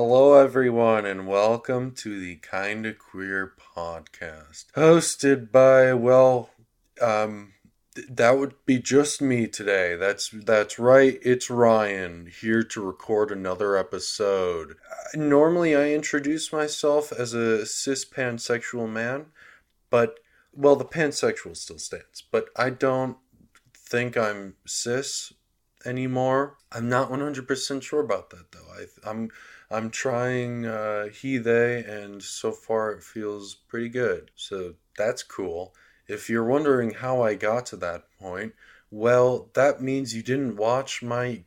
Hello, everyone, and welcome to the Kinda Queer podcast, hosted by well, um, th- that would be just me today. That's that's right. It's Ryan here to record another episode. Uh, Normally, I introduce myself as a cis pansexual man, but well, the pansexual still stands, but I don't think I'm cis anymore. I'm not 100% sure about that though. I, I'm I'm trying uh, he they and so far it feels pretty good. So that's cool. If you're wondering how I got to that point, well, that means you didn't watch my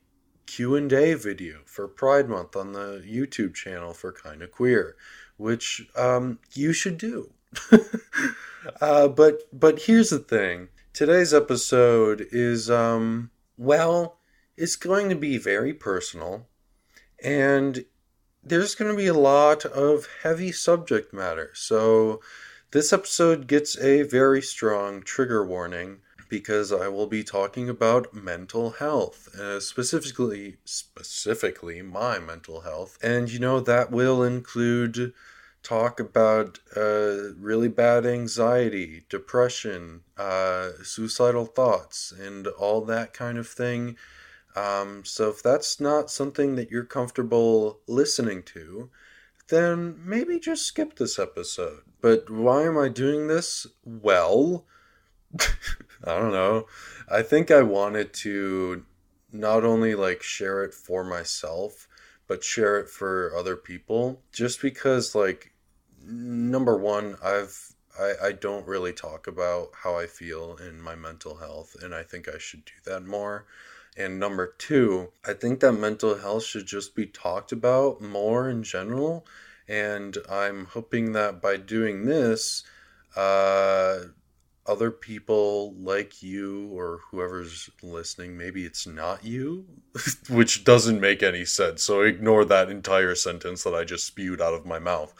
Q&A video for Pride Month on the YouTube channel for Kinda Queer, which um, you should do. uh, but but here's the thing. Today's episode is um well, it's going to be very personal and there's going to be a lot of heavy subject matter. So this episode gets a very strong trigger warning because I will be talking about mental health, uh, specifically specifically my mental health. And you know that will include talk about uh, really bad anxiety, depression, uh, suicidal thoughts, and all that kind of thing. Um, so if that's not something that you're comfortable listening to, then maybe just skip this episode. But why am I doing this? Well, I don't know. I think I wanted to not only like share it for myself, but share it for other people. Just because, like, number one, I've I, I don't really talk about how I feel in my mental health, and I think I should do that more. And number two, I think that mental health should just be talked about more in general. And I'm hoping that by doing this, uh, other people like you or whoever's listening, maybe it's not you, which doesn't make any sense. So ignore that entire sentence that I just spewed out of my mouth.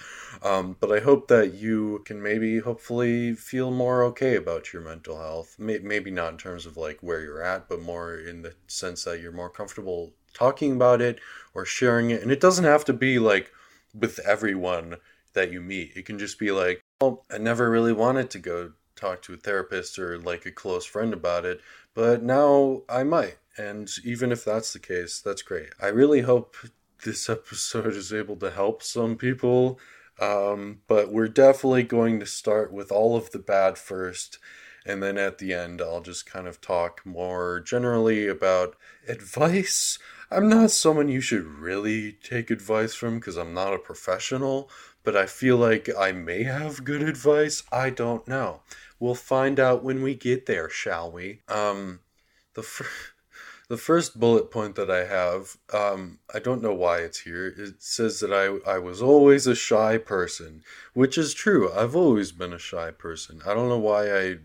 Um, but I hope that you can maybe, hopefully, feel more okay about your mental health. May- maybe not in terms of like where you're at, but more in the sense that you're more comfortable talking about it or sharing it. And it doesn't have to be like with everyone that you meet. It can just be like, oh, I never really wanted to go talk to a therapist or like a close friend about it, but now I might. And even if that's the case, that's great. I really hope this episode is able to help some people. Um, but we're definitely going to start with all of the bad first. And then at the end, I'll just kind of talk more generally about advice. I'm not someone you should really take advice from because I'm not a professional, but I feel like I may have good advice. I don't know. We'll find out when we get there, shall we? Um, the the first bullet point that I have, um, I don't know why it's here. It says that I I was always a shy person, which is true. I've always been a shy person. I don't know why I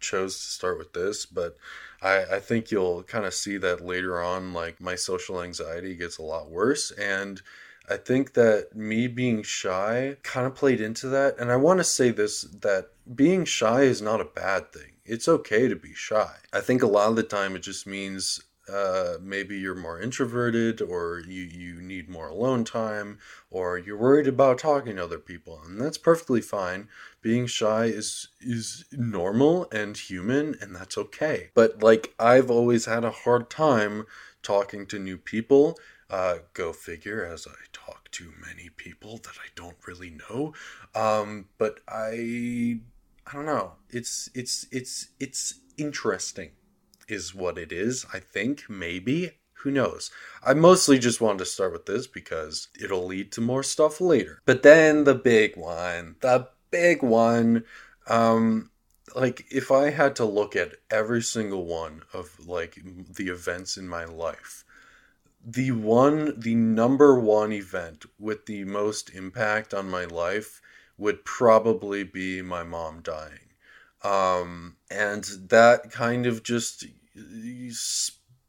chose to start with this, but I, I think you'll kind of see that later on, like my social anxiety gets a lot worse. And I think that me being shy kind of played into that. And I want to say this that being shy is not a bad thing. It's okay to be shy. I think a lot of the time it just means uh, maybe you're more introverted or you, you need more alone time or you're worried about talking to other people and that's perfectly fine being shy is is normal and human and that's okay but like i've always had a hard time talking to new people uh, go figure as i talk to many people that i don't really know um, but i i don't know it's it's it's it's interesting is what it is, I think, maybe. Who knows? I mostly just wanted to start with this because it'll lead to more stuff later. But then the big one, the big one, um, like if I had to look at every single one of like the events in my life, the one, the number one event with the most impact on my life would probably be my mom dying. Um, and that kind of just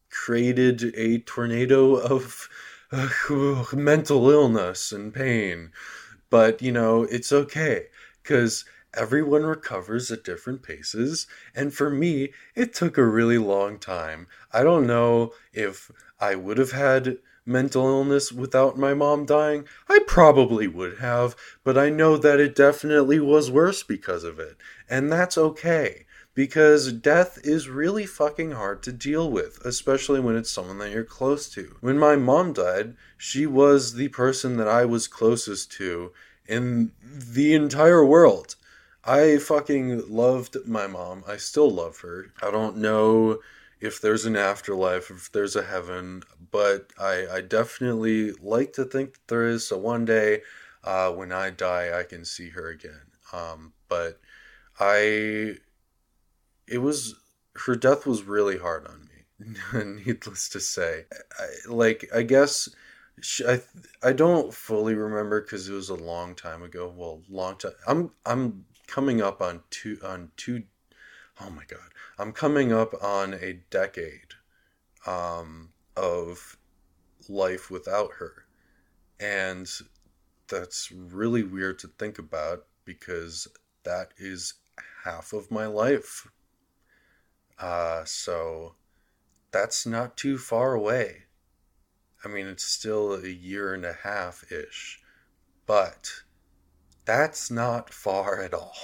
created a tornado of uh, mental illness and pain. But, you know, it's okay because everyone recovers at different paces. And for me, it took a really long time. I don't know if I would have had mental illness without my mom dying? I probably would have, but I know that it definitely was worse because of it. And that's okay. Because death is really fucking hard to deal with, especially when it's someone that you're close to. When my mom died, she was the person that I was closest to in the entire world. I fucking loved my mom. I still love her. I don't know if there's an afterlife, if there's a heaven, but I, I definitely like to think that there is. So one day, uh, when I die, I can see her again. Um, but I, it was, her death was really hard on me, needless to say. I, like, I guess. I I don't fully remember because it was a long time ago. Well, long time. I'm I'm coming up on two on two oh my god. I'm coming up on a decade um, of life without her. And that's really weird to think about because that is half of my life. Uh, so that's not too far away. I mean it's still a year and a half ish but that's not far at all.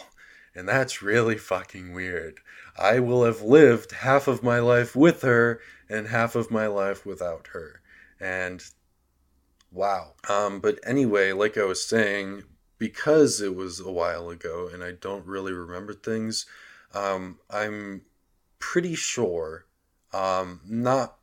And that's really fucking weird. I will have lived half of my life with her and half of my life without her. And wow. Um, but anyway, like I was saying, because it was a while ago and I don't really remember things, um, I'm pretty sure, um, not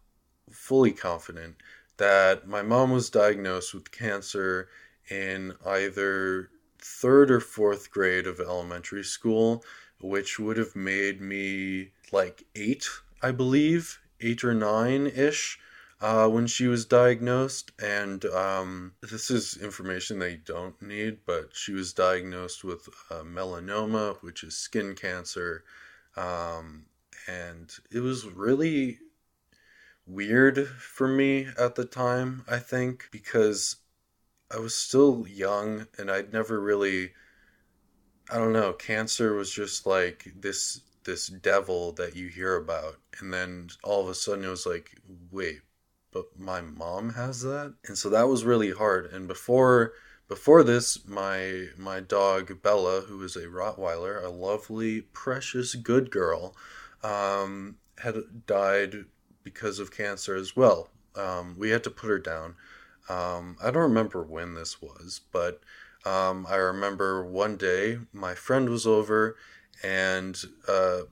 fully confident, that my mom was diagnosed with cancer in either third or fourth grade of elementary school, which would have made me like eight, I believe, eight or nine ish. Uh, when she was diagnosed, and um, this is information they don't need, but she was diagnosed with uh, melanoma, which is skin cancer, um, and it was really weird for me at the time, I think, because I was still young and I'd never really I don't know, cancer was just like this this devil that you hear about and then all of a sudden it was like, wait, but my mom has that? And so that was really hard. And before before this, my my dog Bella, who is a Rottweiler, a lovely, precious, good girl, um, had died because of cancer as well. Um, we had to put her down. Um, I don't remember when this was, but um, I remember one day my friend was over and uh,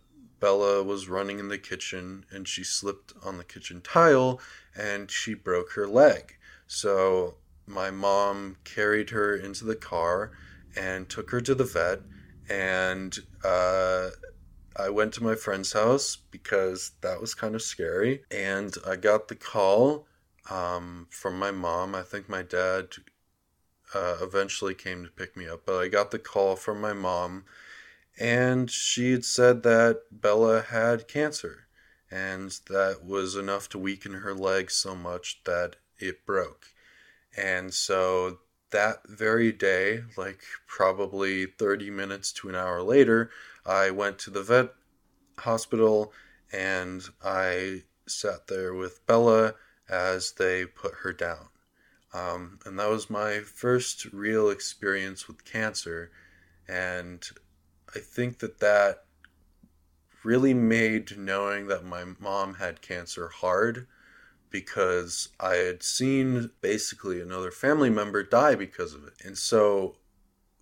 Bella was running in the kitchen and she slipped on the kitchen tile and she broke her leg. So my mom carried her into the car and took her to the vet and uh, I went to my friend's house because that was kind of scary and I got the call um, from my mom. I think my dad uh, eventually came to pick me up, but I got the call from my mom, and she had said that Bella had cancer, and that was enough to weaken her leg so much that it broke. And so that very day, like probably 30 minutes to an hour later, I went to the vet hospital and I sat there with Bella as they put her down. Um, and that was my first real experience with cancer. And I think that that really made knowing that my mom had cancer hard because I had seen basically another family member die because of it. And so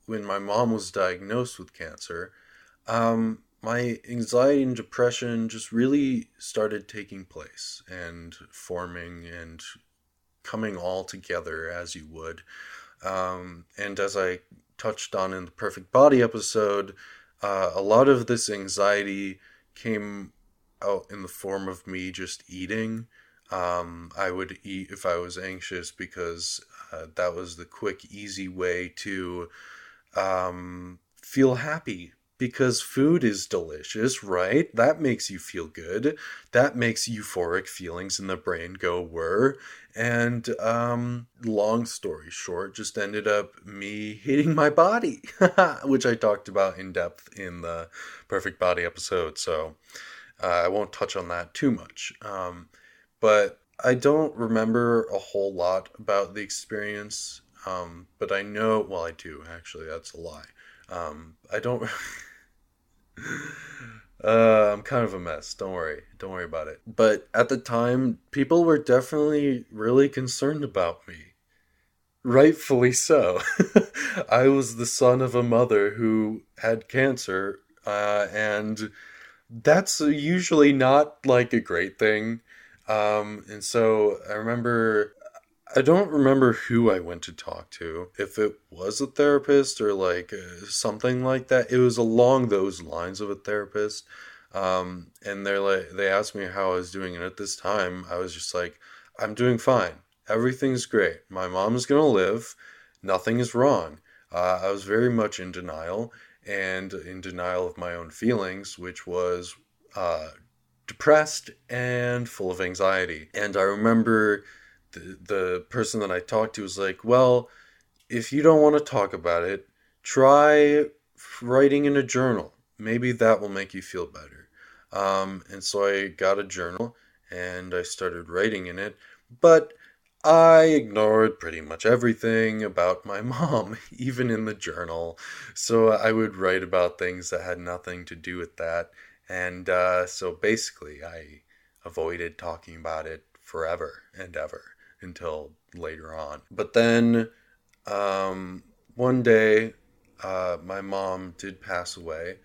when my mom was diagnosed with cancer, um, my anxiety and depression just really started taking place and forming and coming all together as you would. Um, and as I touched on in the Perfect Body episode, uh, a lot of this anxiety came out in the form of me just eating. Um, I would eat if I was anxious because uh, that was the quick, easy way to um, feel happy because food is delicious, right? That makes you feel good. That makes euphoric feelings in the brain go whir. And um, long story short, just ended up me hating my body, which I talked about in depth in the Perfect Body episode. So uh, I won't touch on that too much. Um, but I don't remember a whole lot about the experience, um, but I know, well, I do actually, that's a lie. Um, I don't. uh, I'm kind of a mess. Don't worry. Don't worry about it. But at the time, people were definitely really concerned about me. Rightfully so. I was the son of a mother who had cancer, uh, and that's usually not like a great thing. Um, and so I remember, I don't remember who I went to talk to, if it was a therapist or like uh, something like that. It was along those lines of a therapist. Um, and they're like, they asked me how I was doing. And at this time, I was just like, I'm doing fine. Everything's great. My mom's going to live. Nothing is wrong. Uh, I was very much in denial and in denial of my own feelings, which was uh, depressed and full of anxiety. And I remember the, person that I talked to was like, Well, if you don't want to talk about it, try writing in a journal. Maybe that will make you feel better. Um, and so I got a journal and I started writing in it. But I ignored pretty much everything about my mom, even in the journal. So I would write about things that had nothing to do with that. And uh, so basically, I avoided talking about it forever and ever until later on. But then um, one day, uh, my mom did pass away,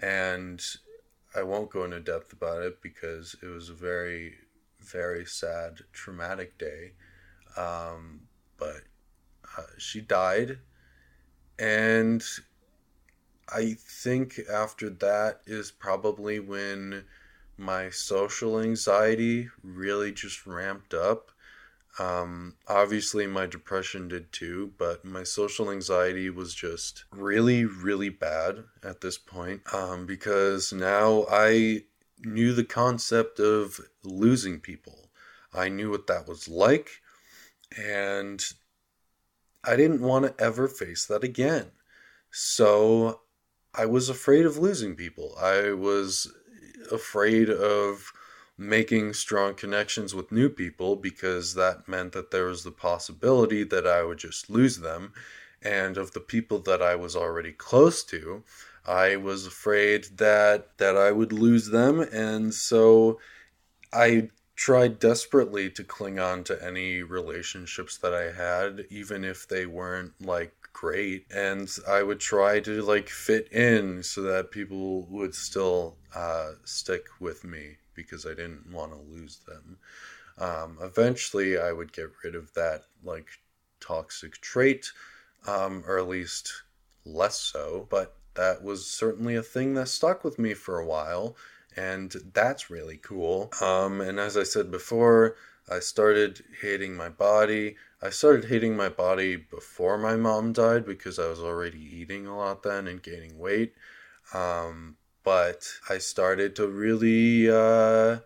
and I won't go into depth about it because it was a very, very sad, traumatic day. Um, but uh, she died. And I think after that is probably when my social anxiety really just ramped up. Um, obviously, my depression did too, but my social anxiety was just really, really bad at this point um, because now I knew the concept of losing people. I knew what that was like and I didn't want to ever face that again. So I was afraid of losing people. I was afraid of making strong connections with new people because that meant that there was the possibility that I would just lose them. And of the people that I was already close to, I was afraid that that I would lose them and so I tried desperately to cling on to any relationships that I had, even if they weren't like great. And I would try to like fit in so that people would still uh, stick with me because I didn't want to lose them. Um, eventually, I would get rid of that like toxic trait, um, or at least less so, but that was certainly a thing that stuck with me for a while and that's really cool. Um, and as I said before, I started hating my body. I started hating my body before my mom died because I was already eating a lot then and gaining weight. Um, but I started to really, uh,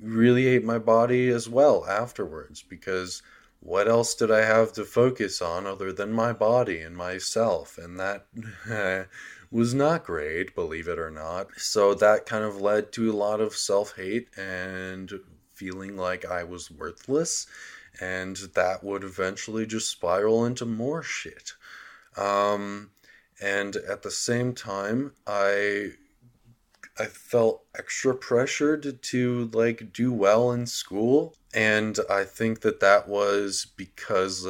really hate my body as well afterwards because what else did I have to focus on other than my body and myself? And that was not great, believe it or not. So that kind of led to a lot of self hate and feeling like I was worthless. And that would eventually just spiral into more shit. Um, and at the same time, I I felt extra pressured to like do well in school, and I think that that was because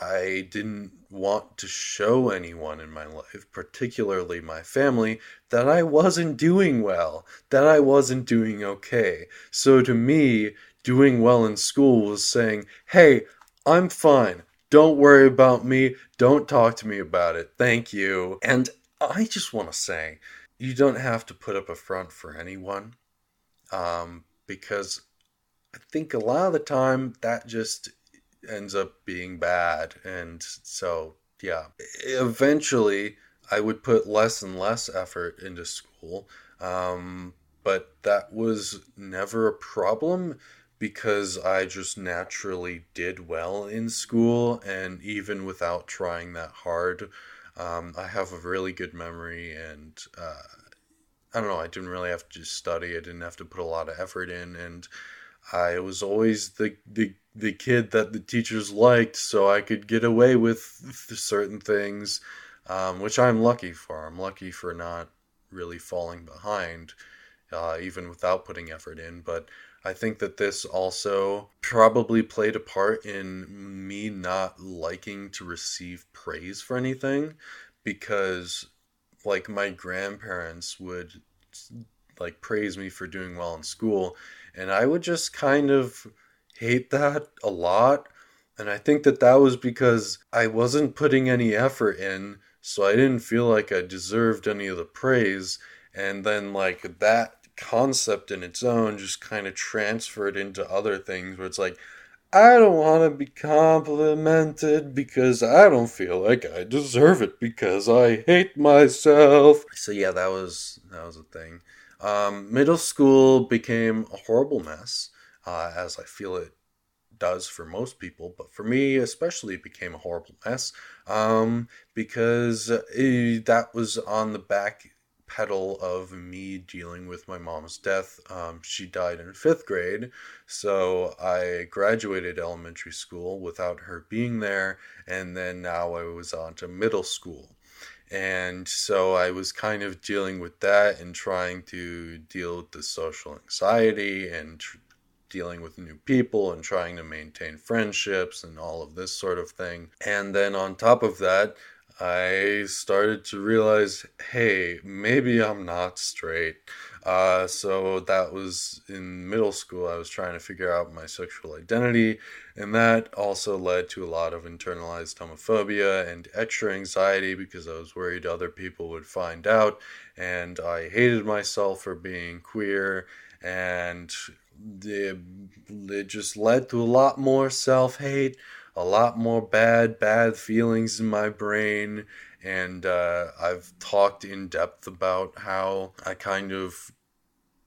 I didn't want to show anyone in my life, particularly my family, that I wasn't doing well, that I wasn't doing okay. So to me, doing well in school was saying, hey, I'm fine. Don't worry about me. Don't talk to me about it. Thank you. And I just want to say, you don't have to put up a front for anyone. Um, because I think a lot of the time that just ends up being bad. And so, yeah, eventually I would put less and less effort into school. Um, but that was never a problem because I just naturally did well in school. And even without trying that hard, um, I have a really good memory and, uh, I don't know, I didn't really have to just study. I didn't have to put a lot of effort in. And I was always the the the kid that the teachers liked, so I could get away with certain things, um, which I'm lucky for. I'm lucky for not really falling behind, uh, even without putting effort in. But I think that this also probably played a part in me not liking to receive praise for anything because, like, my grandparents would like praise me for doing well in school, and I would just kind of hate that a lot. And I think that that was because I wasn't putting any effort in, so I didn't feel like I deserved any of the praise. And then, like, that concept in its own just kind of transferred into other things where it's like, I don't want to be complimented because I don't feel like I deserve it because I hate myself. So yeah, that was that was a thing. Um, middle school became a horrible mess, uh, as I feel it does for most people, but for me especially, it became a horrible mess um, because it, that was on the back pedal of me dealing with my mom's death. Um, she died in fifth grade, so I graduated elementary school without her being there, and then now I was on to middle school. And so I was kind of dealing with that and trying to deal with the social anxiety and tr- dealing with new people and trying to maintain friendships and all of this sort of thing. And then on top of that, I started to realize, hey, maybe I'm not straight. Uh, so that was in middle school. I was trying to figure out my sexual identity, and that also led to a lot of internalized homophobia and extra anxiety because I was worried other people would find out, and I hated myself for being queer, and it, it just led to a lot more self hate a lot more bad, bad feelings in my brain. And uh, I've talked in depth about how I kind of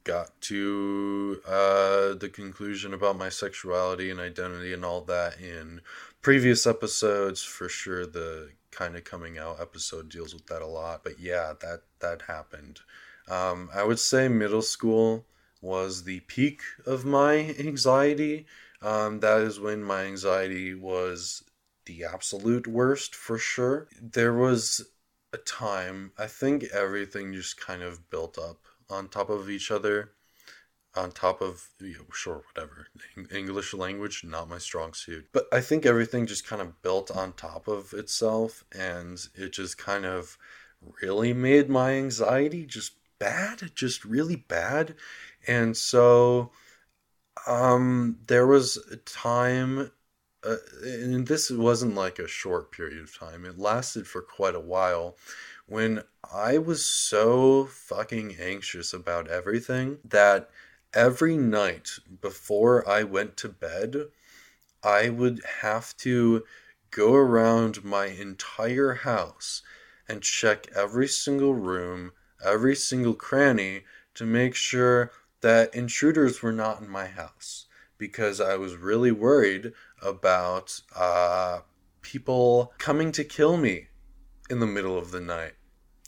got to uh, the conclusion about my sexuality and identity and all that in previous episodes. For sure, the kind of coming out episode deals with that a lot. But yeah, that that happened. Um, I would say middle school was the peak of my anxiety um, that is when my anxiety was the absolute worst for sure. There was a time, I think everything just kind of built up on top of each other. On top of, you know, sure, whatever. English language, not my strong suit. But I think everything just kind of built on top of itself, and it just kind of really made my anxiety just bad, just really bad. And so um, there was a time, uh, and this wasn't like a short period of time. It lasted for quite a while, when I was so fucking anxious about everything that every night before I went to bed, I would have to go around my entire house and check every single room, every single cranny to make sure that intruders were not in my house because I was really worried about uh, people coming to kill me in the middle of the night.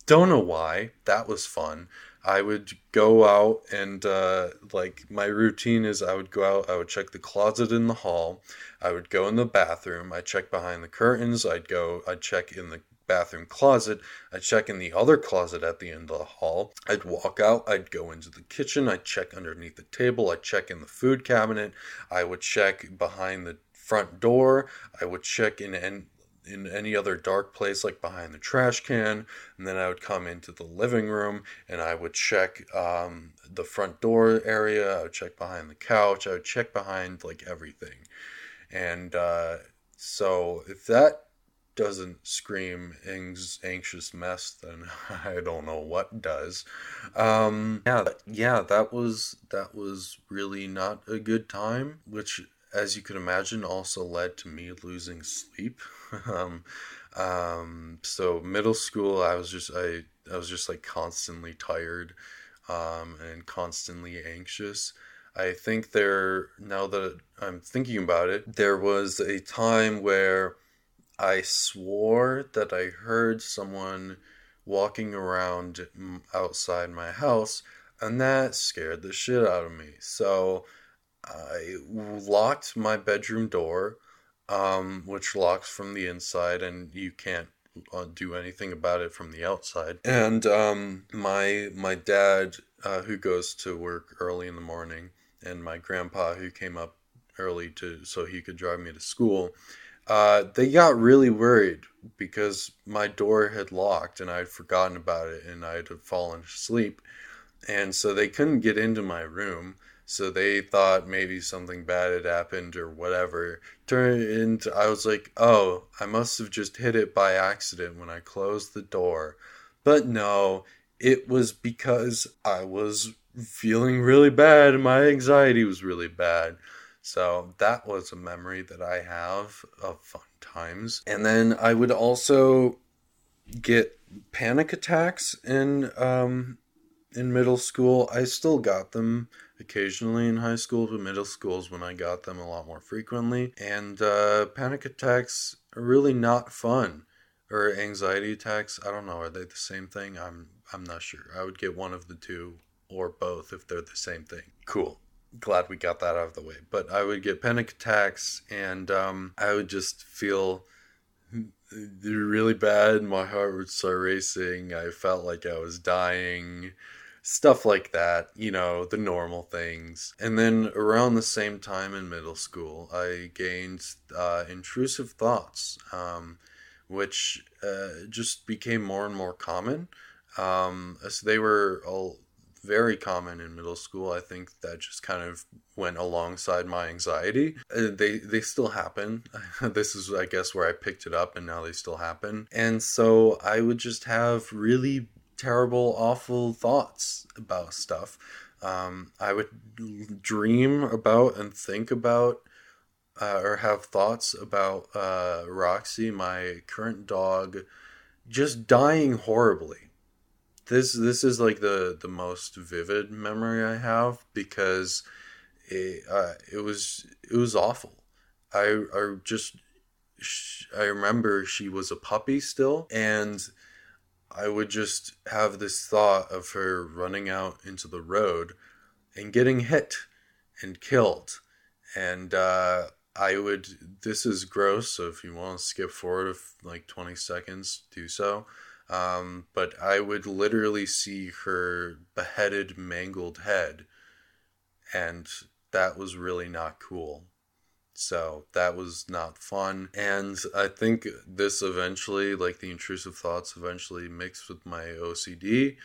Don't know why. That was fun. I would go out and uh, like my routine is I would go out, I would check the closet in the hall, I would go in the bathroom, I'd check behind the curtains, I'd go, I'd check in the bathroom closet. I'd check in the other closet at the end of the hall. I'd walk out. I'd go into the kitchen. I'd check underneath the table. I'd check in the food cabinet. I would check behind the front door. I would check in in, in any other dark place like behind the trash can. And then I would come into the living room and I would check um, the front door area. I would check behind the couch. I would check behind like everything. And uh, so if that doesn't scream anxious mess, then I don't know what does. Um, yeah, yeah, that was that was really not a good time, which, as you can imagine, also led to me losing sleep. um, um, so middle school, I was just I I was just like constantly tired, um, and constantly anxious. I think there now that I'm thinking about it, there was a time where I swore that I heard someone walking around outside my house, and that scared the shit out of me. So I locked my bedroom door, um, which locks from the inside, and you can't uh, do anything about it from the outside. And um, my my dad, uh, who goes to work early in the morning, and my grandpa, who came up early to so he could drive me to school, uh, they got really worried because my door had locked and I'd forgotten about it and I'd fallen asleep, and so they couldn't get into my room. So they thought maybe something bad had happened or whatever. Turned into, I was like, oh, I must have just hit it by accident when I closed the door. But no, it was because I was feeling really bad my anxiety was really bad. So that was a memory that I have of fun times. And then I would also get panic attacks in um, in middle school. I still got them occasionally in high school, but middle school is when I got them a lot more frequently. And uh, panic attacks are really not fun. Or anxiety attacks. I don't know. Are they the same thing? I'm I'm not sure. I would get one of the two or both if they're the same thing. Cool. Glad we got that out of the way. But I would get panic attacks and um, I would just feel really bad. My heart would start racing. I felt like I was dying stuff like that, you know, the normal things. And then around the same time in middle school, I gained uh, intrusive thoughts, um, which uh, just became more and more common. Um, as they were all very common in middle school. I think that just kind of went alongside my anxiety. Uh, they they still happen. this is I guess where I picked it up and now they still happen. And so I would just have really terrible, awful thoughts about stuff. Um, I would dream about and think about uh, or have thoughts about uh, Roxy, my current dog, just dying horribly. This this is like the the most vivid memory I have because it uh, it was it was awful. I I just I remember she was a puppy still and I would just have this thought of her running out into the road and getting hit and killed. And uh, I would, this is gross, so if you want to skip forward of like 20 seconds, do so. Um, but I would literally see her beheaded, mangled head. And that was really not cool. So that was not fun. And I think this eventually, like the intrusive thoughts, eventually mixed with my OCD.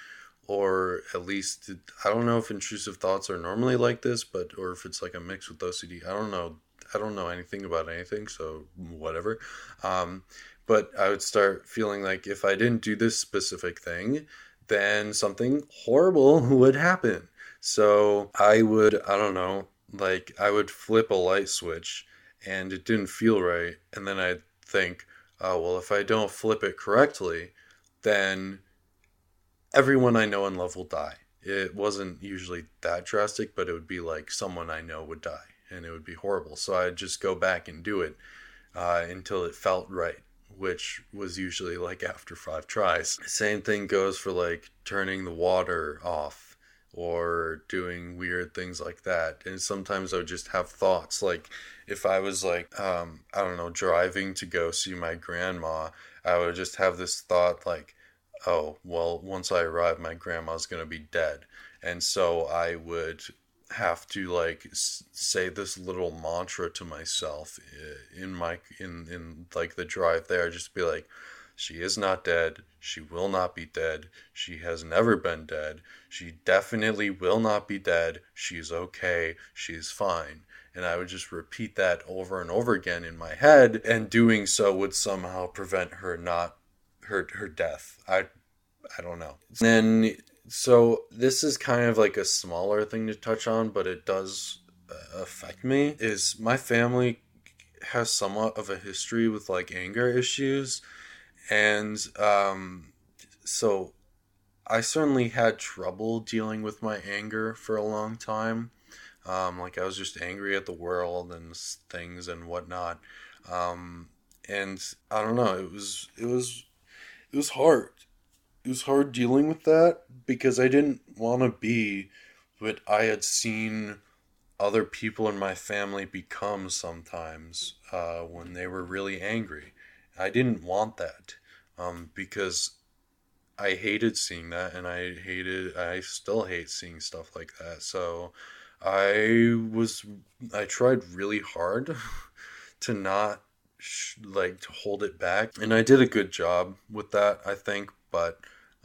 Or at least, I don't know if intrusive thoughts are normally like this, but, or if it's like a mix with OCD. I don't know. I don't know anything about anything, so whatever. Um, but I would start feeling like if I didn't do this specific thing, then something horrible would happen. So I would, I don't know, like I would flip a light switch and it didn't feel right. And then I'd think, oh, well, if I don't flip it correctly, then everyone I know and love will die. It wasn't usually that drastic, but it would be like someone I know would die and it would be horrible. So I'd just go back and do it uh, until it felt right, which was usually like after five tries. Same thing goes for like turning the water off or doing weird things like that. And sometimes I would just have thoughts like if I was like, um, I don't know, driving to go see my grandma, I would just have this thought like, oh, well, once I arrive, my grandma's going to be dead. And so I would have to like say this little mantra to myself eh, in my in in like the drive there just be like she is not dead. She will not be dead. She has never been dead. She definitely will not be dead. She's okay. She's fine. And I would just repeat that over and over again in my head, and doing so would somehow prevent her not her her death. I I don't know. And then so this is kind of like a smaller thing to touch on, but it does uh, affect me. Is my family has somewhat of a history with like anger issues and um, so I certainly had trouble dealing with my anger for a long time. Um, like I was just angry at the world and things and whatnot. Um, and I don't know, it was it was it was hard. It was hard dealing with that because I didn't want to be what I had seen other people in my family become sometimes uh, when they were really angry. I didn't want that um, because I hated seeing that, and I hated, I still hate seeing stuff like that. So I was, I tried really hard to not sh- like to hold it back, and I did a good job with that, I think. But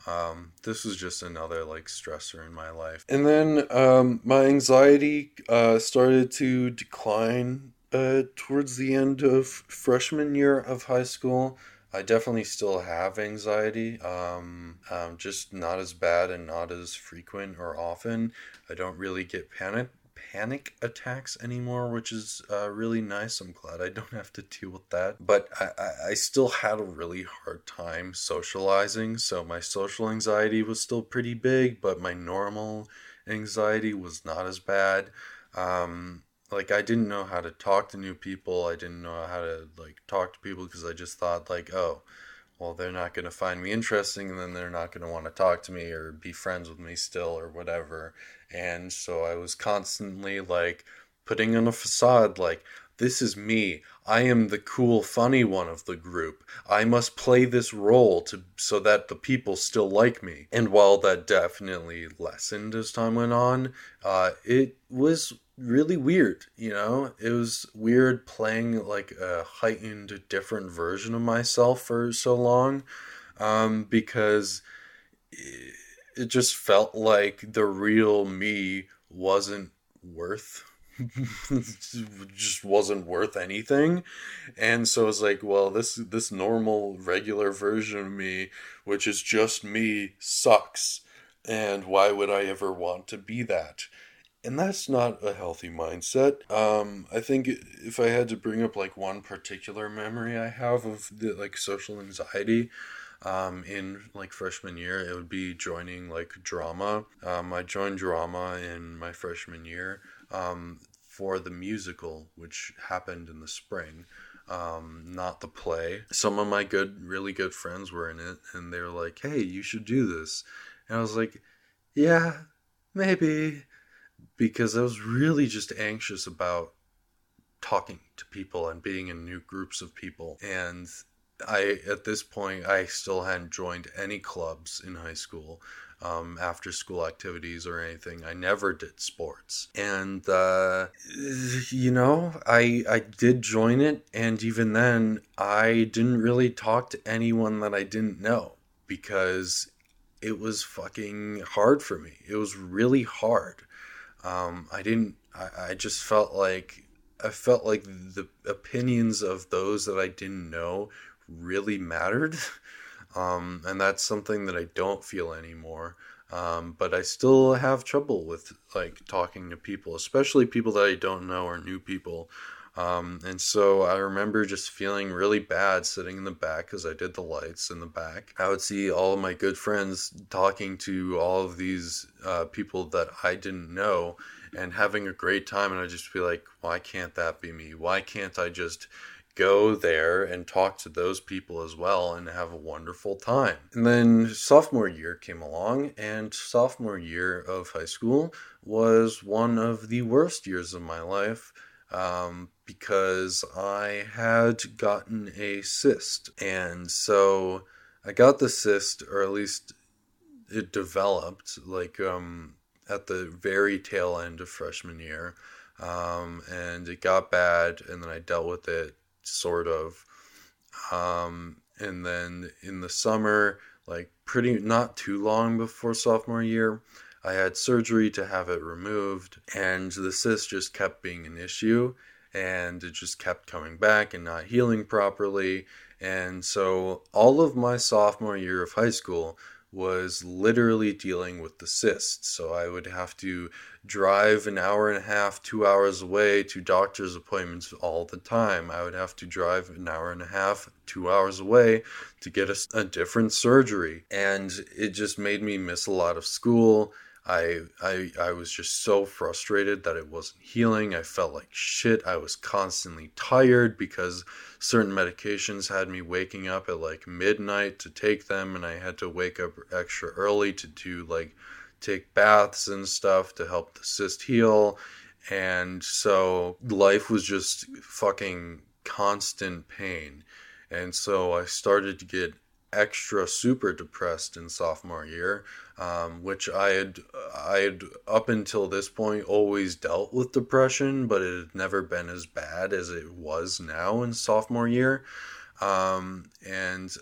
um, this was just another like stressor in my life. And then um, my anxiety uh, started to decline uh, towards the end of freshman year of high school. I definitely still have anxiety, um, um, just not as bad and not as frequent or often. I don't really get panic panic attacks anymore, which is uh, really nice. I'm glad I don't have to deal with that. But I, I, I still had a really hard time socializing, so my social anxiety was still pretty big, but my normal anxiety was not as bad. Um, like I didn't know how to talk to new people. I didn't know how to like talk to people because I just thought like, oh, well, they're not going to find me interesting and then they're not going to want to talk to me or be friends with me still or whatever. And so I was constantly like putting on a facade like, this is me. I am the cool, funny one of the group. I must play this role to so that the people still like me. And while that definitely lessened as time went on, uh, it was really weird. You know, it was weird playing like a heightened, different version of myself for so long, um, because it just felt like the real me wasn't worth just wasn't worth anything. And so it's like well this this normal regular version of me which is just me sucks. And why would i ever want to be that and that's not a healthy mindset um i think if i had to bring up like one particular memory i have of the like social anxiety um, in like freshman year, it would be joining like drama. Um, I joined drama in my freshman year um, for the musical, which happened in the spring. Um, not the play. Some of my good, really good friends were in it, and they were like, "Hey, you should do this," and I was like, "Yeah, maybe," because I was really just anxious about talking to people and being in new groups of people and I at this point I still hadn't joined any clubs in high school, um, after school activities or anything. I never did sports, and uh, you know I I did join it, and even then I didn't really talk to anyone that I didn't know because it was fucking hard for me. It was really hard. Um, I didn't. I, I just felt like I felt like the opinions of those that I didn't know really mattered. Um, and that's something that I don't feel anymore. Um, but I still have trouble with like talking to people, especially people that I don't know or new people. Um, and so I remember just feeling really bad sitting in the back because I did the lights in the back. I would see all of my good friends talking to all of these uh, people that I didn't know and having a great time. And I'd just be like, why can't that be me? Why can't I just go there and talk to those people as well and have a wonderful time. And then sophomore year came along, and sophomore year of high school was one of the worst years of my life um, because I had gotten a cyst. And so I got the cyst, or at least it developed, like um, at the very tail end of freshman year. Um, and it got bad, and then I dealt with it sort of. Um, and then in the summer, like pretty not too long before sophomore year, I had surgery to have it removed, and the cyst just kept being an issue, and it just kept coming back and not healing properly. And so, all of my sophomore year of high school was literally dealing with the cyst. So I would have to drive an hour and a half, two hours away to doctor's appointments all the time. I would have to drive an hour and a half, two hours away to get a, a different surgery. And it just made me miss a lot of school. I, I I was just so frustrated that it wasn't healing. I felt like shit. I was constantly tired because certain medications had me waking up at like midnight to take them and I had to wake up extra early to do like take baths and stuff to help the cyst heal And so life was just fucking constant pain. And so I started to get extra super depressed in sophomore year, um, which I had I had up until this point always dealt with depression, but it had never been as bad as it was now in sophomore year, um, and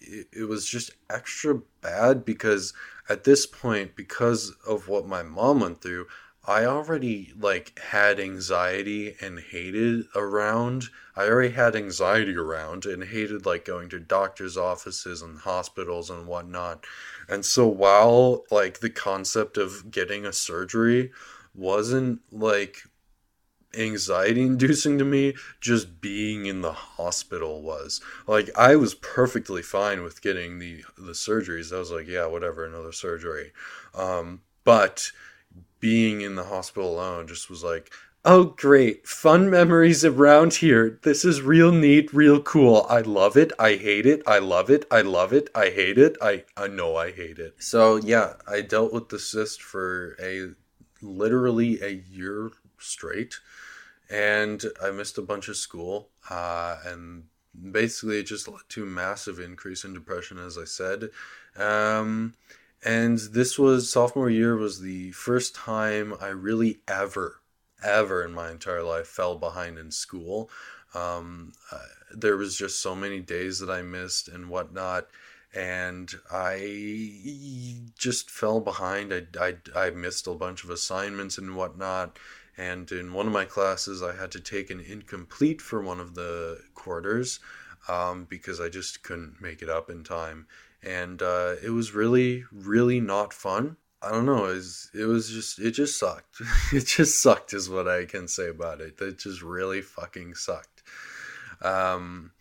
it, it was just extra bad because at this point, because of what my mom went through, I already like had anxiety and hated around. I already had anxiety around and hated like going to doctors' offices and hospitals and whatnot. And so while like the concept of getting a surgery wasn't like anxiety inducing to me, just being in the hospital was. Like I was perfectly fine with getting the the surgeries. I was like, yeah, whatever, another surgery. Um, but being in the hospital alone just was like, oh, great, fun memories around here. This is real neat, real cool. I love it. I hate it. I love it. I love it. I hate it. I, I know I hate it. So, yeah, I dealt with the cyst for a literally a year straight and I missed a bunch of school. Uh, and basically, it just led to massive increase in depression, as I said. Um, and this was sophomore year was the first time I really ever, ever in my entire life fell behind in school. Um, uh, there was just so many days that I missed and whatnot, and I just fell behind. I, I, I missed a bunch of assignments and whatnot. And in one of my classes, I had to take an incomplete for one of the quarters um, because I just couldn't make it up in time and uh, it was really really not fun. I don't know it was, it was just it just sucked. It just sucked is what i can say about it. It just really fucking sucked. Um,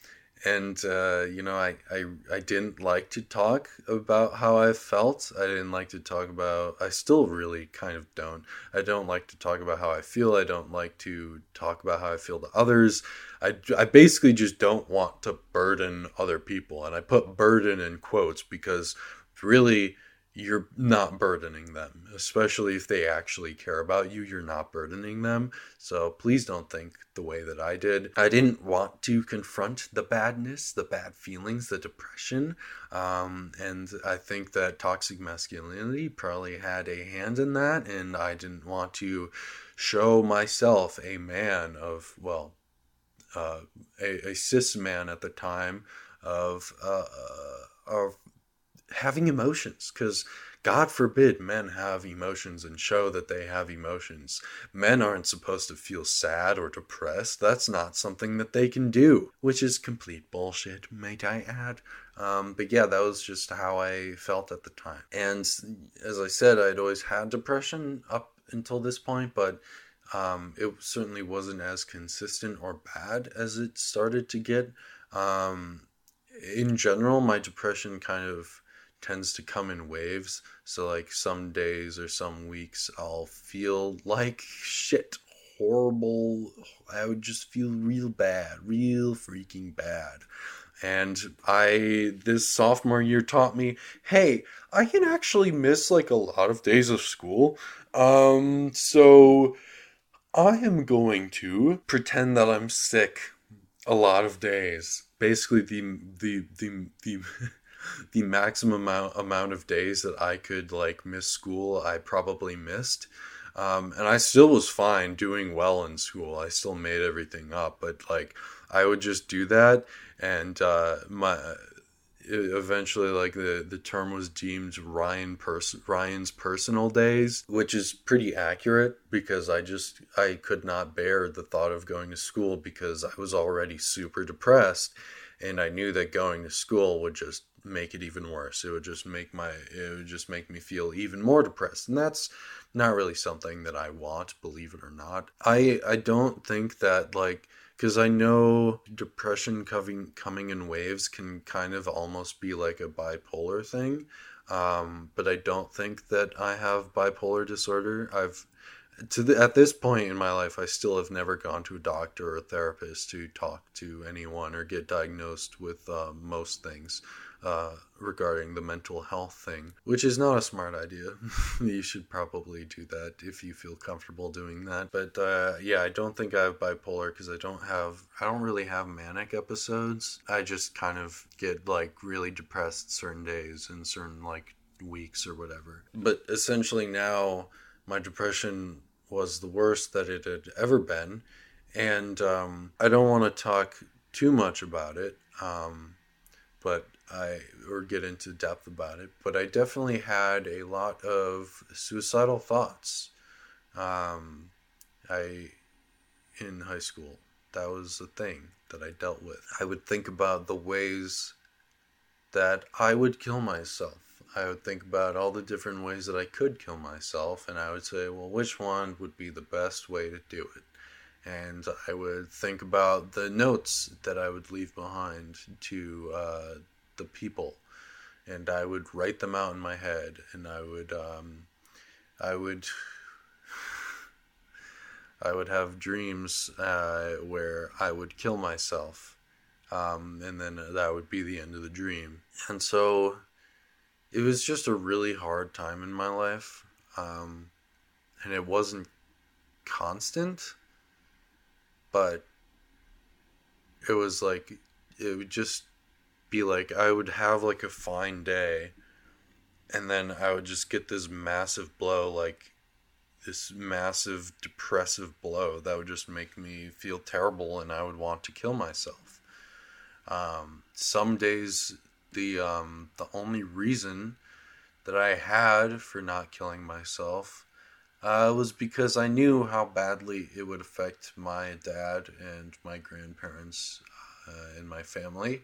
and uh, you know I, I i didn't like to talk about how i felt. I didn't like to talk about i still really kind of don't. I don't like to talk about how i feel. I don't like to talk about how i feel to others. I, I basically just don't want to burden other people. And i put burden in quotes because really you're not burdening them, especially if they actually care about you. You're not burdening them. So please don't think the way that I did. I didn't want to confront the badness, the bad feelings, the depression. Um, and I think that toxic masculinity probably had a hand in that. And I didn't want to show myself a man of, well, uh, a, a cis man at the time of, uh, of having emotions because God forbid men have emotions and show that they have emotions. Men aren't supposed to feel sad or depressed. That's not something that they can do, which is complete bullshit, might I add. Um, but yeah, that was just how I felt at the time. And as I said, I'd always had depression up until this point, but um, it certainly wasn't as consistent or bad as it started to get. Um, in general, my depression kind of tends to come in waves. So, like, some days or some weeks, I'll feel like shit, horrible. I would just feel real bad, real freaking bad. And I, this sophomore year taught me, hey, I can actually miss like a lot of days of school. Um, so I am going to pretend that I'm sick a lot of days. Basically, the, the, the, the, the maximum amount, amount of days that I could like miss school, I probably missed. Um, and I still was fine doing well in school. I still made everything up, but like I would just do that, and uh, my eventually like the the term was deemed Ryan pers- Ryan's personal days, which is pretty accurate because I just I could not bear the thought of going to school because I was already super depressed, and I knew that going to school would just make it even worse. It would just make my it would just make me feel even more depressed. And that's not really something that I want, believe it or not. I I don't think that like because I know depression coming coming in waves can kind of almost be like a bipolar thing. Um, but I don't think that I have bipolar disorder. I've to the, at this point in my life, I still have never gone to a doctor or a therapist to talk to anyone or get diagnosed with uh, most things uh, regarding the mental health thing, which is not a smart idea. you should probably do that if you feel comfortable doing that. But uh, yeah, I don't think I have bipolar because I don't have, I don't really have manic episodes. I just kind of get like really depressed certain days and certain like weeks or whatever. But essentially now my depression was the worst that it had ever been. And um, I don't want to talk too much about it. Um, but I or get into depth about it, but I definitely had a lot of suicidal thoughts. Um, I in high school that was a thing that I dealt with. I would think about the ways that I would kill myself. I would think about all the different ways that I could kill myself, and I would say, well, which one would be the best way to do it? And I would think about the notes that I would leave behind to uh, the people, and I would write them out in my head, and I would, um, I would, I would have dreams uh, where I would kill myself, um, and then that would be the end of the dream. And so, it was just a really hard time in my life, um, and it wasn't constant, but it was like it just be like I would have like a fine day and then I would just get this massive blow like this massive depressive blow that would just make me feel terrible and I would want to kill myself. Um, some days the um, the only reason that I had for not killing myself uh, was because I knew how badly it would affect my dad and my grandparents uh, and my family.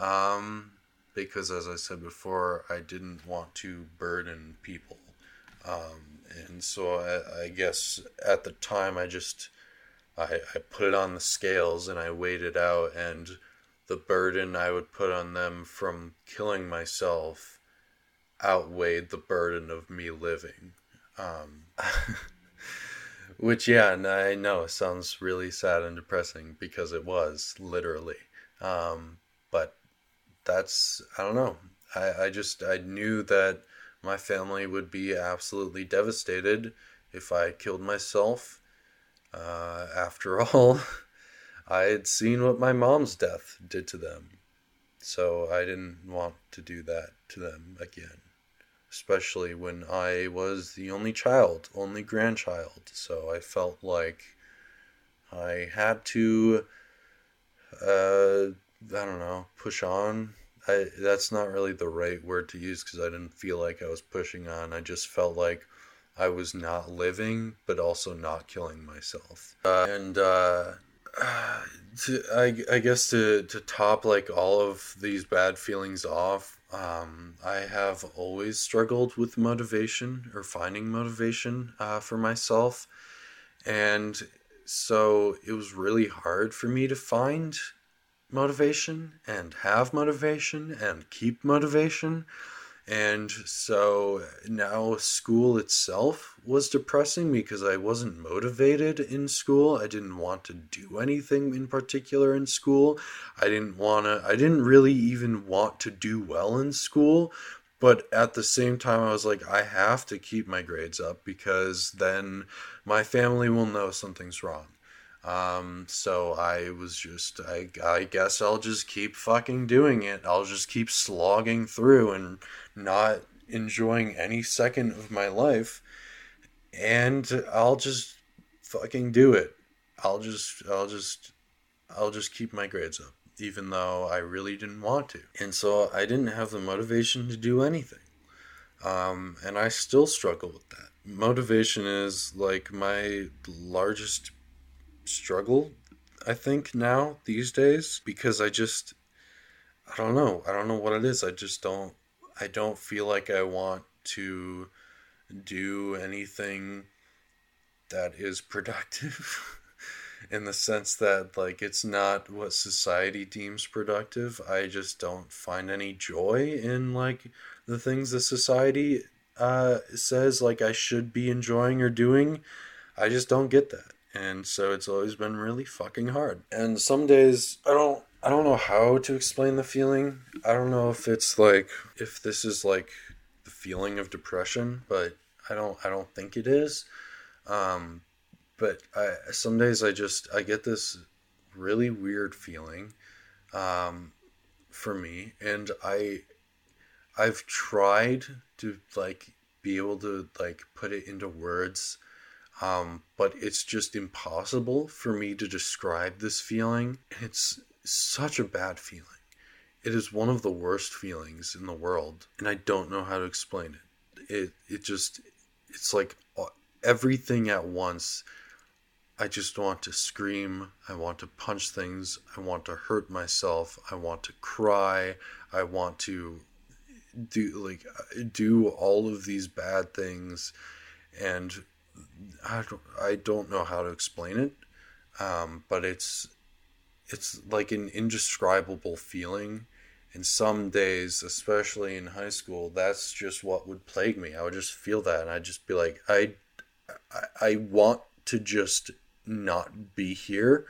Um, because, as I said before, I didn't want to burden people. Um, and so I, I, guess at the time I just I, I put it on the scales and I weighed it out and the burden I would put on them from killing myself outweighed the burden of me living. Um, which, yeah, and I know sounds really sad and depressing because it was literally. Um, that's I don't know. I, I just I knew that my family would be absolutely devastated if I killed myself. Uh, after all, I had seen what my mom's death did to them. So I didn't want to do that to them again. Especially when I was the only child, only grandchild. So I felt like I had to, uh, I don't know, push on I that's not really the right word to use because I didn't feel like I was pushing on. I just felt like I was not living, but also not killing myself. Uh, and uh, to, I, I guess to, to top like all of these bad feelings off, um, I have always struggled with motivation or finding motivation uh, for myself. And so it was really hard for me to find motivation and have motivation and keep motivation. And so now school itself was depressing because I wasn't motivated in school. I didn't want to do anything in particular in school. I didn't want to, I didn't really even want to do well in school. But at the same time, I was like, I have to keep my grades up because then my family will know something's wrong. Um, so I was just, I, I guess I'll just keep fucking doing it. I'll just keep slogging through and not enjoying any second of my life. And I'll just fucking do it. I'll just, I'll just, I'll just keep my grades up, even though I really didn't want to. And so I didn't have the motivation to do anything. Um, and I still struggle with that. Motivation is like my largest struggle, I think, now these days because I just I don't know. I don't know what it is. I just don't I don't feel like I want to do anything that is productive in the sense that like it's not what society deems productive. I just don't find any joy in like the things that society uh, says like I should be enjoying or doing. I just don't get that. And so it's always been really fucking hard. And some days I don't I don't know how to explain the feeling. I don't know if it's like if this is like the feeling of depression, but I don't I don't think it is. Um but I some days I just I get this really weird feeling um for me and I I've tried to like be able to like put it into words um, but it's just impossible for me to describe this feeling. It's such a bad feeling. It is one of the worst feelings in the world, and I don't know how to explain it. It it just it's like everything at once. I just want to scream. I want to punch things. I want to hurt myself. I want to cry. I want to do like do all of these bad things and I don't, I don't know how to explain it um, but it's it's like an indescribable feeling. And some days especially in high school that's just what would plague me. I would just feel that and i'd just be like i i, I want to just not be here.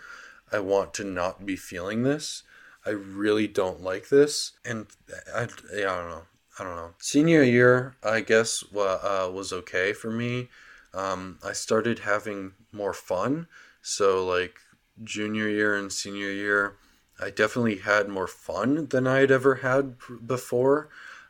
I want to not be feeling this. I really don't like this. And i, I don't know. I don't know. Senior year i guess uh, was okay for me um, i started having more fun so like junior year and senior year, I definitely had more fun than I had ever had before.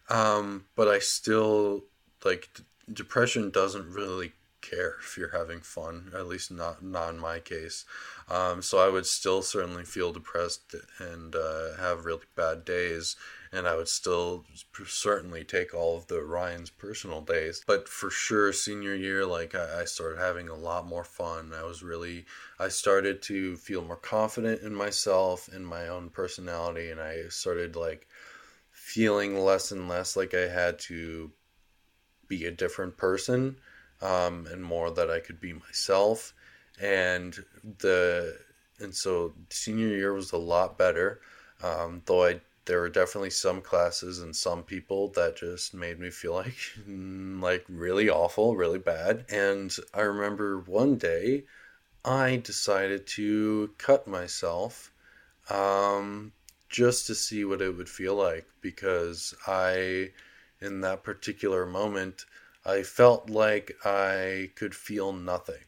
Um, but I still like d- depression doesn't really care if you're having fun, at least not not in my case. Um, so I would still certainly feel depressed and uh, have really bad days, and I would still certainly take all of the Ryan's personal days. But for sure, senior year, like I, I started having a lot more fun. I was really, I started to feel more confident in myself and my own personality, and I started like feeling less and less like I had to be a different person um, and more that I could be myself. And the and so senior year was a lot better, um, though I there were definitely some classes and some people that just made me feel like like really awful, really bad. And I remember one day I decided to cut myself um, just to see what it would feel like because I in that particular moment I felt like I could feel nothing.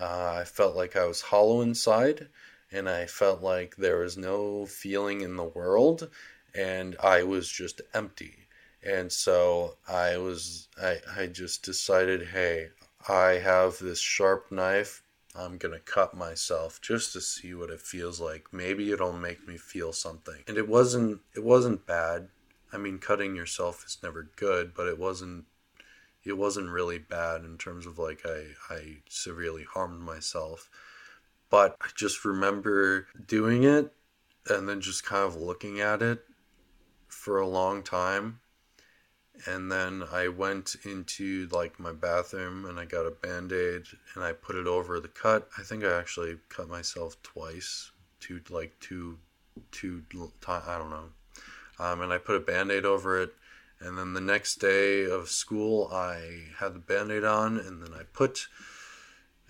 Uh, I felt like I was hollow inside, and I felt like there was no feeling in the world, and I was just empty. And so I was, I, I just decided, hey, I have this sharp knife. I'm gonna cut myself just to see what it feels like. Maybe it'll make me feel something. And it wasn't, it wasn't bad. I mean, cutting yourself is never good, but it wasn't it wasn't really bad in terms of like I, I severely harmed myself. But I just remember doing it and then just kind of looking at it for a long time. And then I went into like my bathroom and I got a band aid and I put it over the cut. I think I actually cut myself twice, two, like two, two, I don't know. Um, and I put a band aid over it and then the next day of school, I had the band aid on, and then I put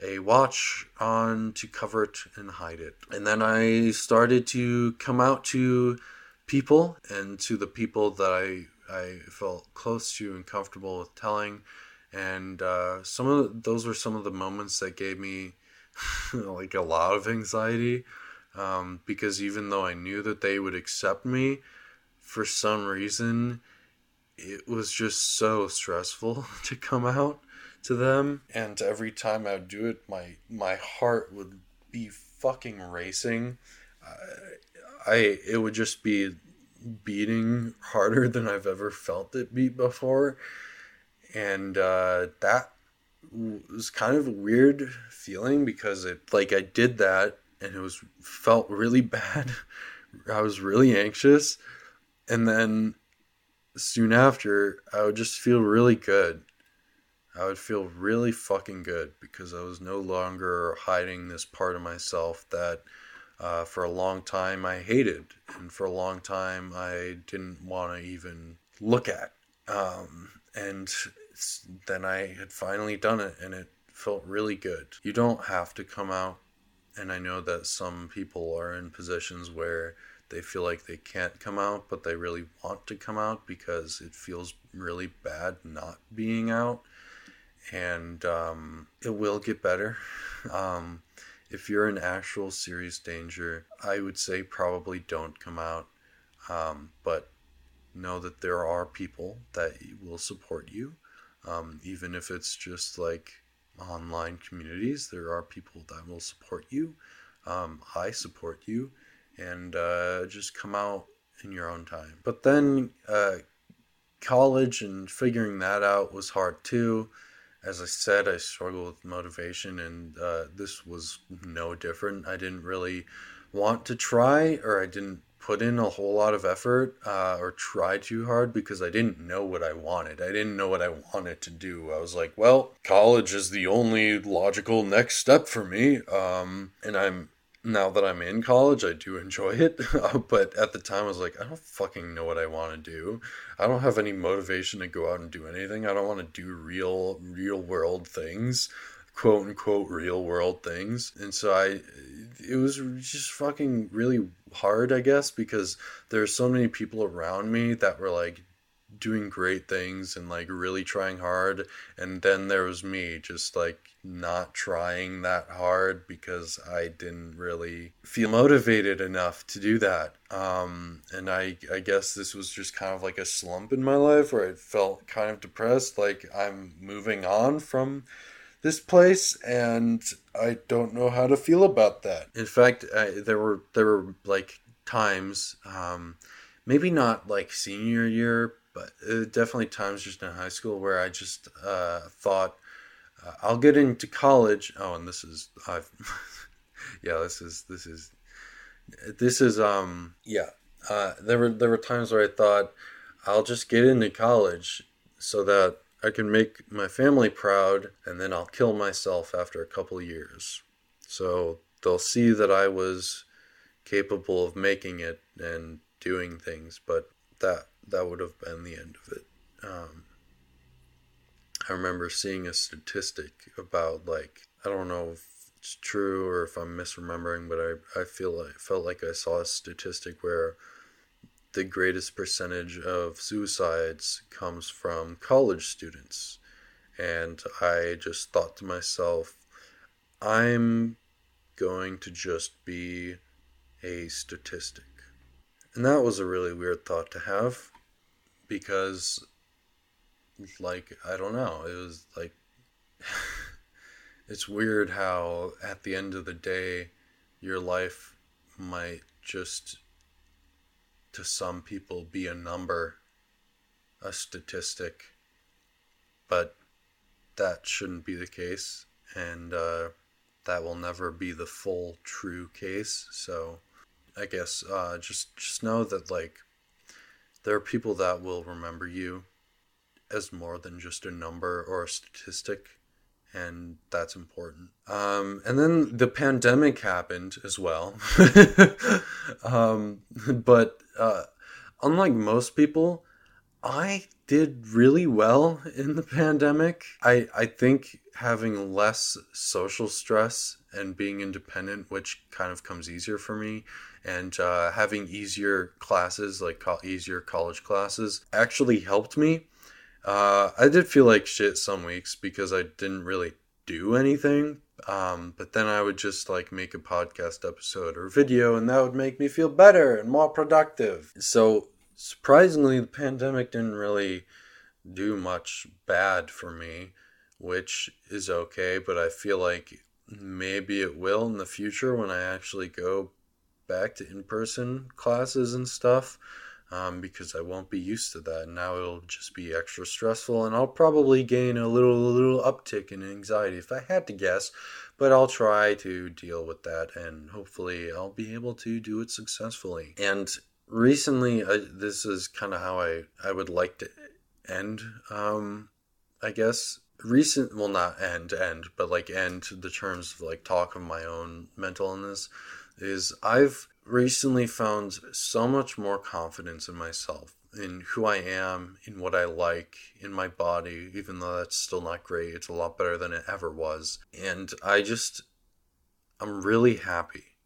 a watch on to cover it and hide it. And then I started to come out to people and to the people that I, I felt close to and comfortable with telling. And uh, some of those were some of the moments that gave me like a lot of anxiety um, because even though I knew that they would accept me, for some reason, it was just so stressful to come out to them. And every time i would do it my my heart would be fucking racing. I, I it would just be beating harder than i've ever felt it beat before. And uh, that was kind of a weird feeling because it like i did that and it was felt really bad. I was really anxious. And then soon after, I would just feel really good. I would feel really fucking good because I was no longer hiding this part of myself that uh, for a long time I hated and for a long time I didn't want to even look at. Um, and then I had finally done it and it felt really good. You don't have to come out. And I know that some people are in positions where they feel like they can't come out, but they really want to come out because it feels really bad not being out. And um, it will get better. Um, if you're in actual serious danger, I would say probably don't come out. Um, but know that there are people that will support you, um, even if it's just like online communities. There are people that will support you. Um, I support you, and uh, just come out in your own time. But then uh, college and figuring that out was hard too. As I said, I struggle with motivation, and uh, this was no different. I didn't really want to try, or I didn't put in a whole lot of effort uh, or try too hard because I didn't know what I wanted. I didn't know what I wanted to do. I was like, well, college is the only logical next step for me. Um, and I'm now that I'm in college, I do enjoy it. Uh, but at the time, I was like, I don't fucking know what I want to do. I don't have any motivation to go out and do anything. I don't want to do real, real world things quote unquote real world things. And so I, it was just fucking really hard, I guess, because there's so many people around me that were like doing great things and like really trying hard. And then there was me just like not trying that hard because I didn't really feel motivated enough to do that. Um, and I, I guess this was just kind of like a slump in my life where I felt kind of depressed, like I'm moving on from this place and I don't know how to feel about that. In fact, I, there were there were like times um, maybe not like senior year, but definitely times just in high school where I just uh, thought uh, I'll get into college. Oh, and this is I've yeah, this is this is this is um yeah. Uh, there were there were times where I thought I'll just get into college so that I can make my family proud and then I'll kill myself after a couple years. So they'll see that I was capable of making it and doing things, but that that would have been the end of it. Um, I remember seeing a statistic about like I don't know if it's true or if I'm misremembering, but I, I feel like felt like I saw a statistic where the greatest percentage of suicides comes from college students. And I just thought to myself, I'm going to just be a statistic. And that was a really weird thought to have because, like, I don't know, it was like, it's weird how at the end of the day, your life might just to some people be a number, a statistic, but that shouldn't be the case, and uh, that will never be the full true case. So, I guess uh, just just know that like there are people that will remember you as more than just a number or a statistic and that's important. Um, and then the pandemic happened as well. um, but uh, unlike most people, I did really well in the pandemic. I, I think having less social stress and being independent, which kind of comes easier for me, and uh, having easier classes, like co- easier college classes, actually helped me uh, I did feel like shit some weeks because I didn't really do anything. Um, but then I would just like make a podcast episode or video, and that would make me feel better and more productive. So surprisingly, the pandemic didn't really do much bad for me, which is okay. But I feel like maybe it will in the future when I actually go back to in person classes and stuff um, because I won't be used to that. Now it'll just be extra stressful, and I'll probably gain a little little uptick in anxiety if I had to guess. But I'll try to deal with that, and hopefully I'll be able to do it successfully. And recently, I, this is kind of how I I would like to end. Um, I guess recent well not end end but like end the terms of like talk of my own mental illness is I've recently found so much more confidence in myself in who I am, in what I like, in my body, even though that's still not great. It's a lot better than it ever was. And I just, I'm really happy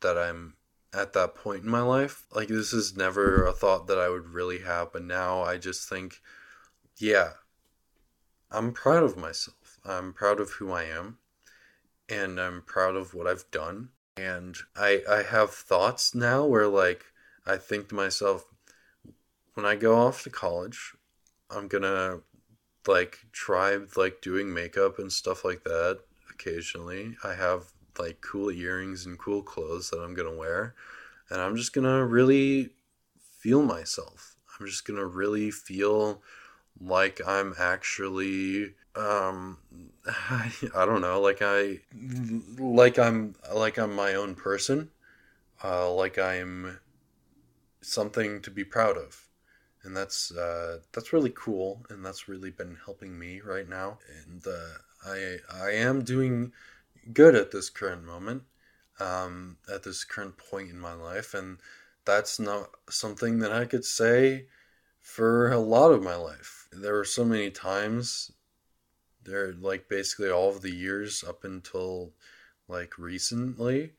that I'm at that point in my life. Like, this is never a thought that I would really have, but now I just think, yeah, I'm proud of myself. I'm proud of who I am, and I'm proud of what I've done. And I, I have thoughts now where, like, I think to myself, when I go off to college, I'm gonna like try like doing makeup and stuff like that occasionally. I have like cool earrings and cool clothes that I'm gonna wear, and I'm just gonna really feel myself. I'm just gonna really feel like I'm actually um I, I don't know like I like I'm like I'm my own person uh like I'm something to be proud of and that's uh, that's really cool, and that's really been helping me right now. And uh, I I am doing good at this current moment, um, at this current point in my life, and that's not something that I could say for a lot of my life. There were so many times, there like basically all of the years up until like recently.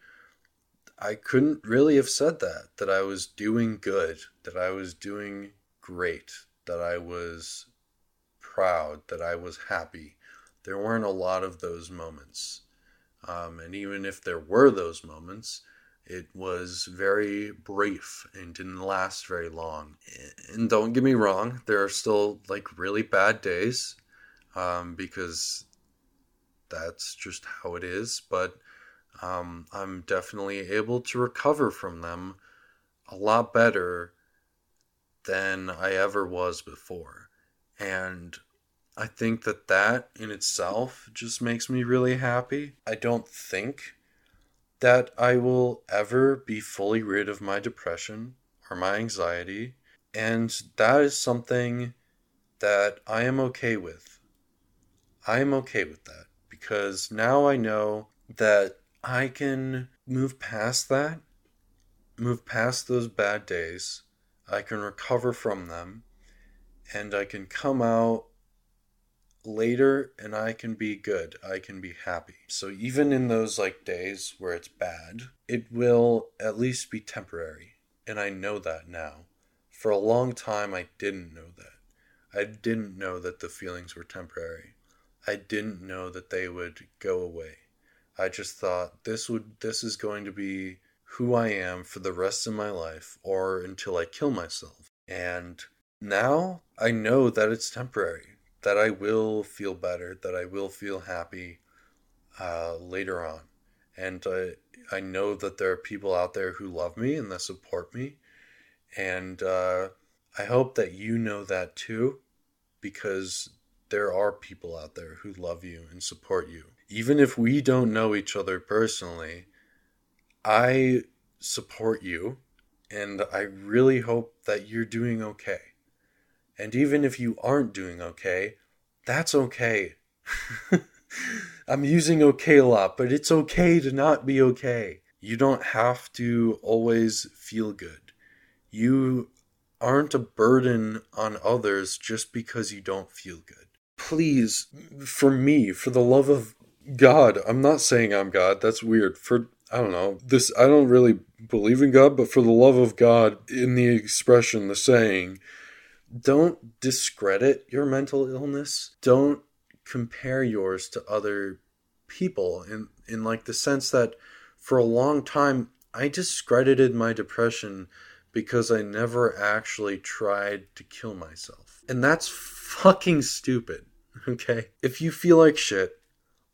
I couldn't really have said that, that I was doing good, that I was doing great, that I was proud, that I was happy. There weren't a lot of those moments. Um, and even if there were those moments, it was very brief and didn't last very long. And don't get me wrong, there are still like really bad days um, because that's just how it is. But um, I'm definitely able to recover from them a lot better than I ever was before. And I think that that in itself just makes me really happy. I don't think that I will ever be fully rid of my depression or my anxiety. And that is something that I am okay with. I am okay with that because now I know that I can move past that, move past those bad days, I can recover from them, and I can come out later and I can be good. I can be happy. So even in those like days where it's bad, it will at least be temporary. And I know that now. For a long time I didn't know that. I didn't know that the feelings were temporary. I didn't know that they would go away. I just thought this would this is going to be who I am for the rest of my life or until I kill myself. And now I know that it's temporary, that I will feel better, that I will feel happy uh, later on. And I, I know that there are people out there who love me and that support me. And uh, I hope that you know that too, because there are people out there who love you and support you. Even if we don't know each other personally, I support you and I really hope that you're doing okay. And even if you aren't doing okay, that's okay. I'm using okay a lot, but it's okay to not be okay. You don't have to always feel good. You aren't a burden on others just because you don't feel good. Please, for me, for the love of God, I'm not saying I'm God. That's weird. For I don't know. This I don't really believe in God, but for the love of God, in the expression, the saying, don't discredit your mental illness. Don't compare yours to other people in in like the sense that for a long time I discredited my depression because I never actually tried to kill myself. And that's fucking stupid. Okay? If you feel like shit,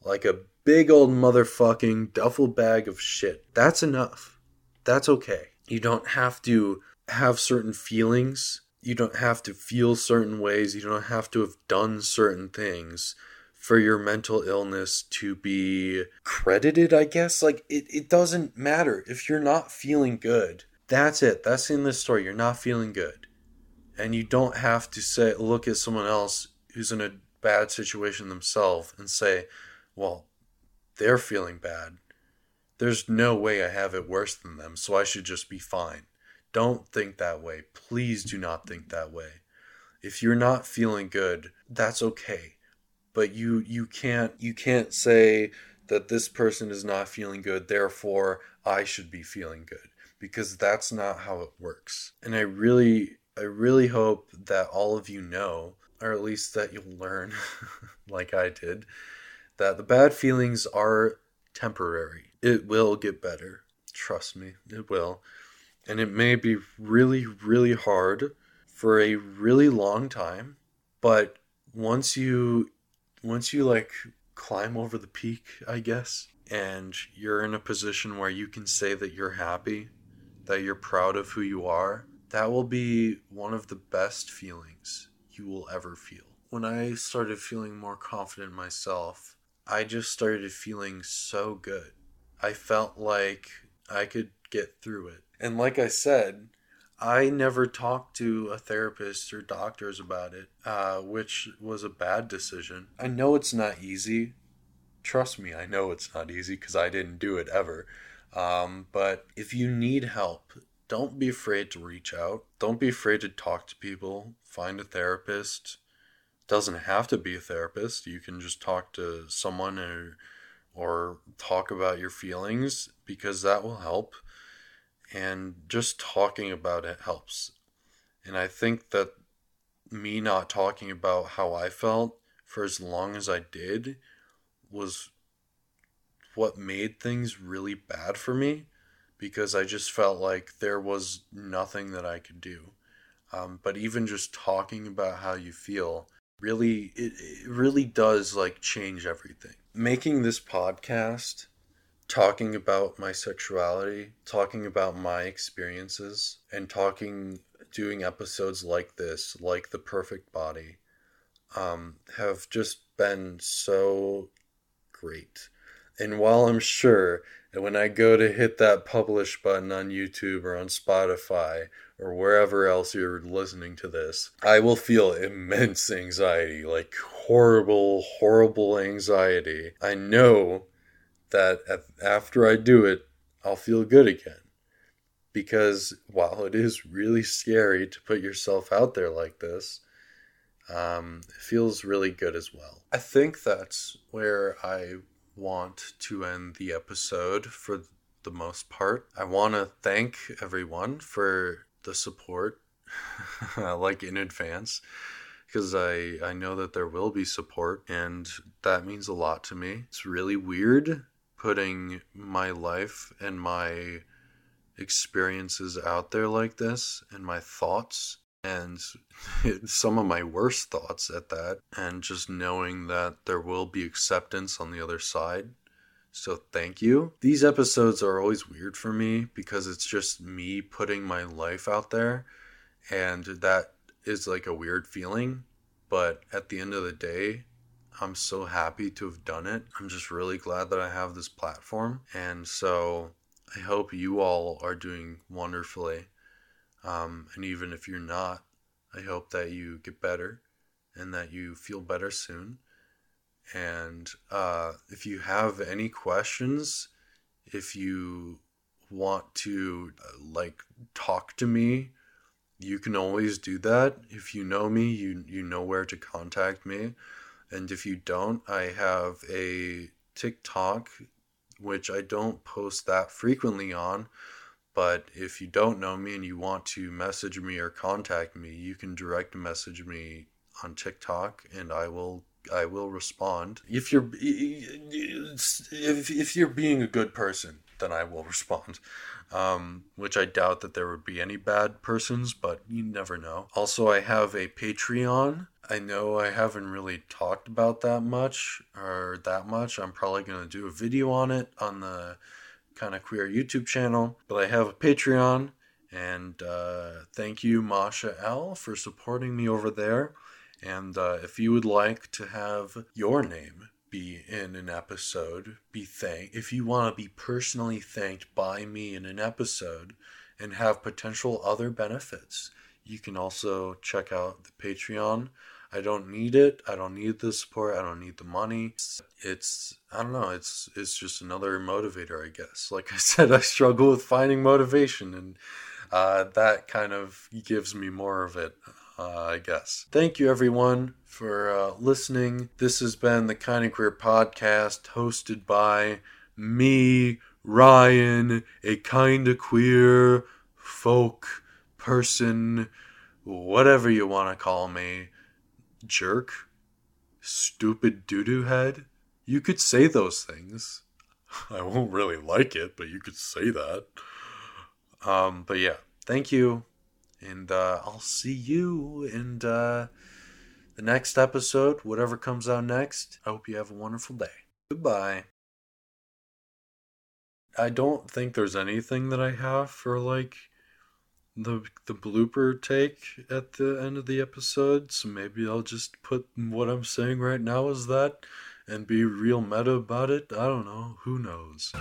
like a big old motherfucking duffel bag of shit. That's enough. That's okay. You don't have to have certain feelings. You don't have to feel certain ways. You don't have to have done certain things for your mental illness to be credited, I guess. Like, it, it doesn't matter. If you're not feeling good, that's it. That's in this story. You're not feeling good. And you don't have to say, look at someone else who's in a bad situation themselves and say, well, they're feeling bad. There's no way I have it worse than them, so I should just be fine. Don't think that way. Please do not think that way. If you're not feeling good, that's okay. But you you can't you can't say that this person is not feeling good, therefore I should be feeling good because that's not how it works. And I really I really hope that all of you know or at least that you'll learn like I did that the bad feelings are temporary. It will get better. Trust me, it will. And it may be really, really hard for a really long time, but once you once you like climb over the peak, I guess, and you're in a position where you can say that you're happy, that you're proud of who you are, that will be one of the best feelings you will ever feel. When I started feeling more confident in myself, I just started feeling so good. I felt like I could get through it. And like I said, I never talked to a therapist or doctors about it, uh, which was a bad decision. I know it's not easy. Trust me, I know it's not easy because I didn't do it ever. Um, but if you need help, don't be afraid to reach out. Don't be afraid to talk to people. Find a therapist doesn't have to be a therapist. You can just talk to someone or or talk about your feelings because that will help. And just talking about it helps. And I think that me not talking about how I felt for as long as I did was what made things really bad for me because I just felt like there was nothing that I could do. Um, but even just talking about how you feel really it, it really does like change everything making this podcast talking about my sexuality talking about my experiences and talking doing episodes like this like the perfect body um, have just been so great and while i'm sure that when i go to hit that publish button on youtube or on spotify or wherever else you're listening to this, I will feel immense anxiety, like horrible, horrible anxiety. I know that after I do it, I'll feel good again. Because while it is really scary to put yourself out there like this, um, it feels really good as well. I think that's where I want to end the episode for the most part. I want to thank everyone for the support like in advance because I I know that there will be support and that means a lot to me. It's really weird putting my life and my experiences out there like this and my thoughts and some of my worst thoughts at that and just knowing that there will be acceptance on the other side so thank you. These episodes are always weird for me because it's just me putting my life out there and that is like a weird feeling, but at the end of the day, I'm so happy to have done it. I'm just really glad that I have this platform. And so I hope you all are doing wonderfully. Um, and even if you're not, I hope that you get better and that you feel better soon. And uh, if you have any questions, if you want to uh, like talk to me, you can always do that. If you know me, you you know where to contact me. And if you don't, I have a TikTok which I don't post that frequently on, but if you don't know me and you want to message me or contact me, you can direct message me on TikTok and I will I will respond. If you're if, if you're being a good person, then I will respond. Um, which I doubt that there would be any bad persons, but you never know. Also, I have a Patreon. I know I haven't really talked about that much or that much. I'm probably going to do a video on it on the kind of queer YouTube channel, but I have a Patreon. And uh, thank you, Masha L, for supporting me over there. And uh, if you would like to have your name be in an episode, be thanked, if you want to be personally thanked by me in an episode and have potential other benefits, you can also check out the Patreon. I don't need it. I don't need the support. I don't need the money. It's, I don't know. It's it's just another motivator, I guess. Like I said, I struggle with finding motivation and uh, that kind of gives me more of it, uh, I guess. Thank you, everyone, for uh, listening. This has been the Kind of Queer podcast hosted by me, Ryan, a kind of queer folk person, whatever you want to call me. Jerk? Stupid doo doo head? You could say those things. I won't really like it, but you could say that. Um, but yeah, thank you. And uh, I'll see you in uh, the next episode, whatever comes out next. I hope you have a wonderful day. Goodbye. I don't think there's anything that I have for like the the blooper take at the end of the episode, so maybe I'll just put what I'm saying right now as that and be real meta about it. I don't know. Who knows?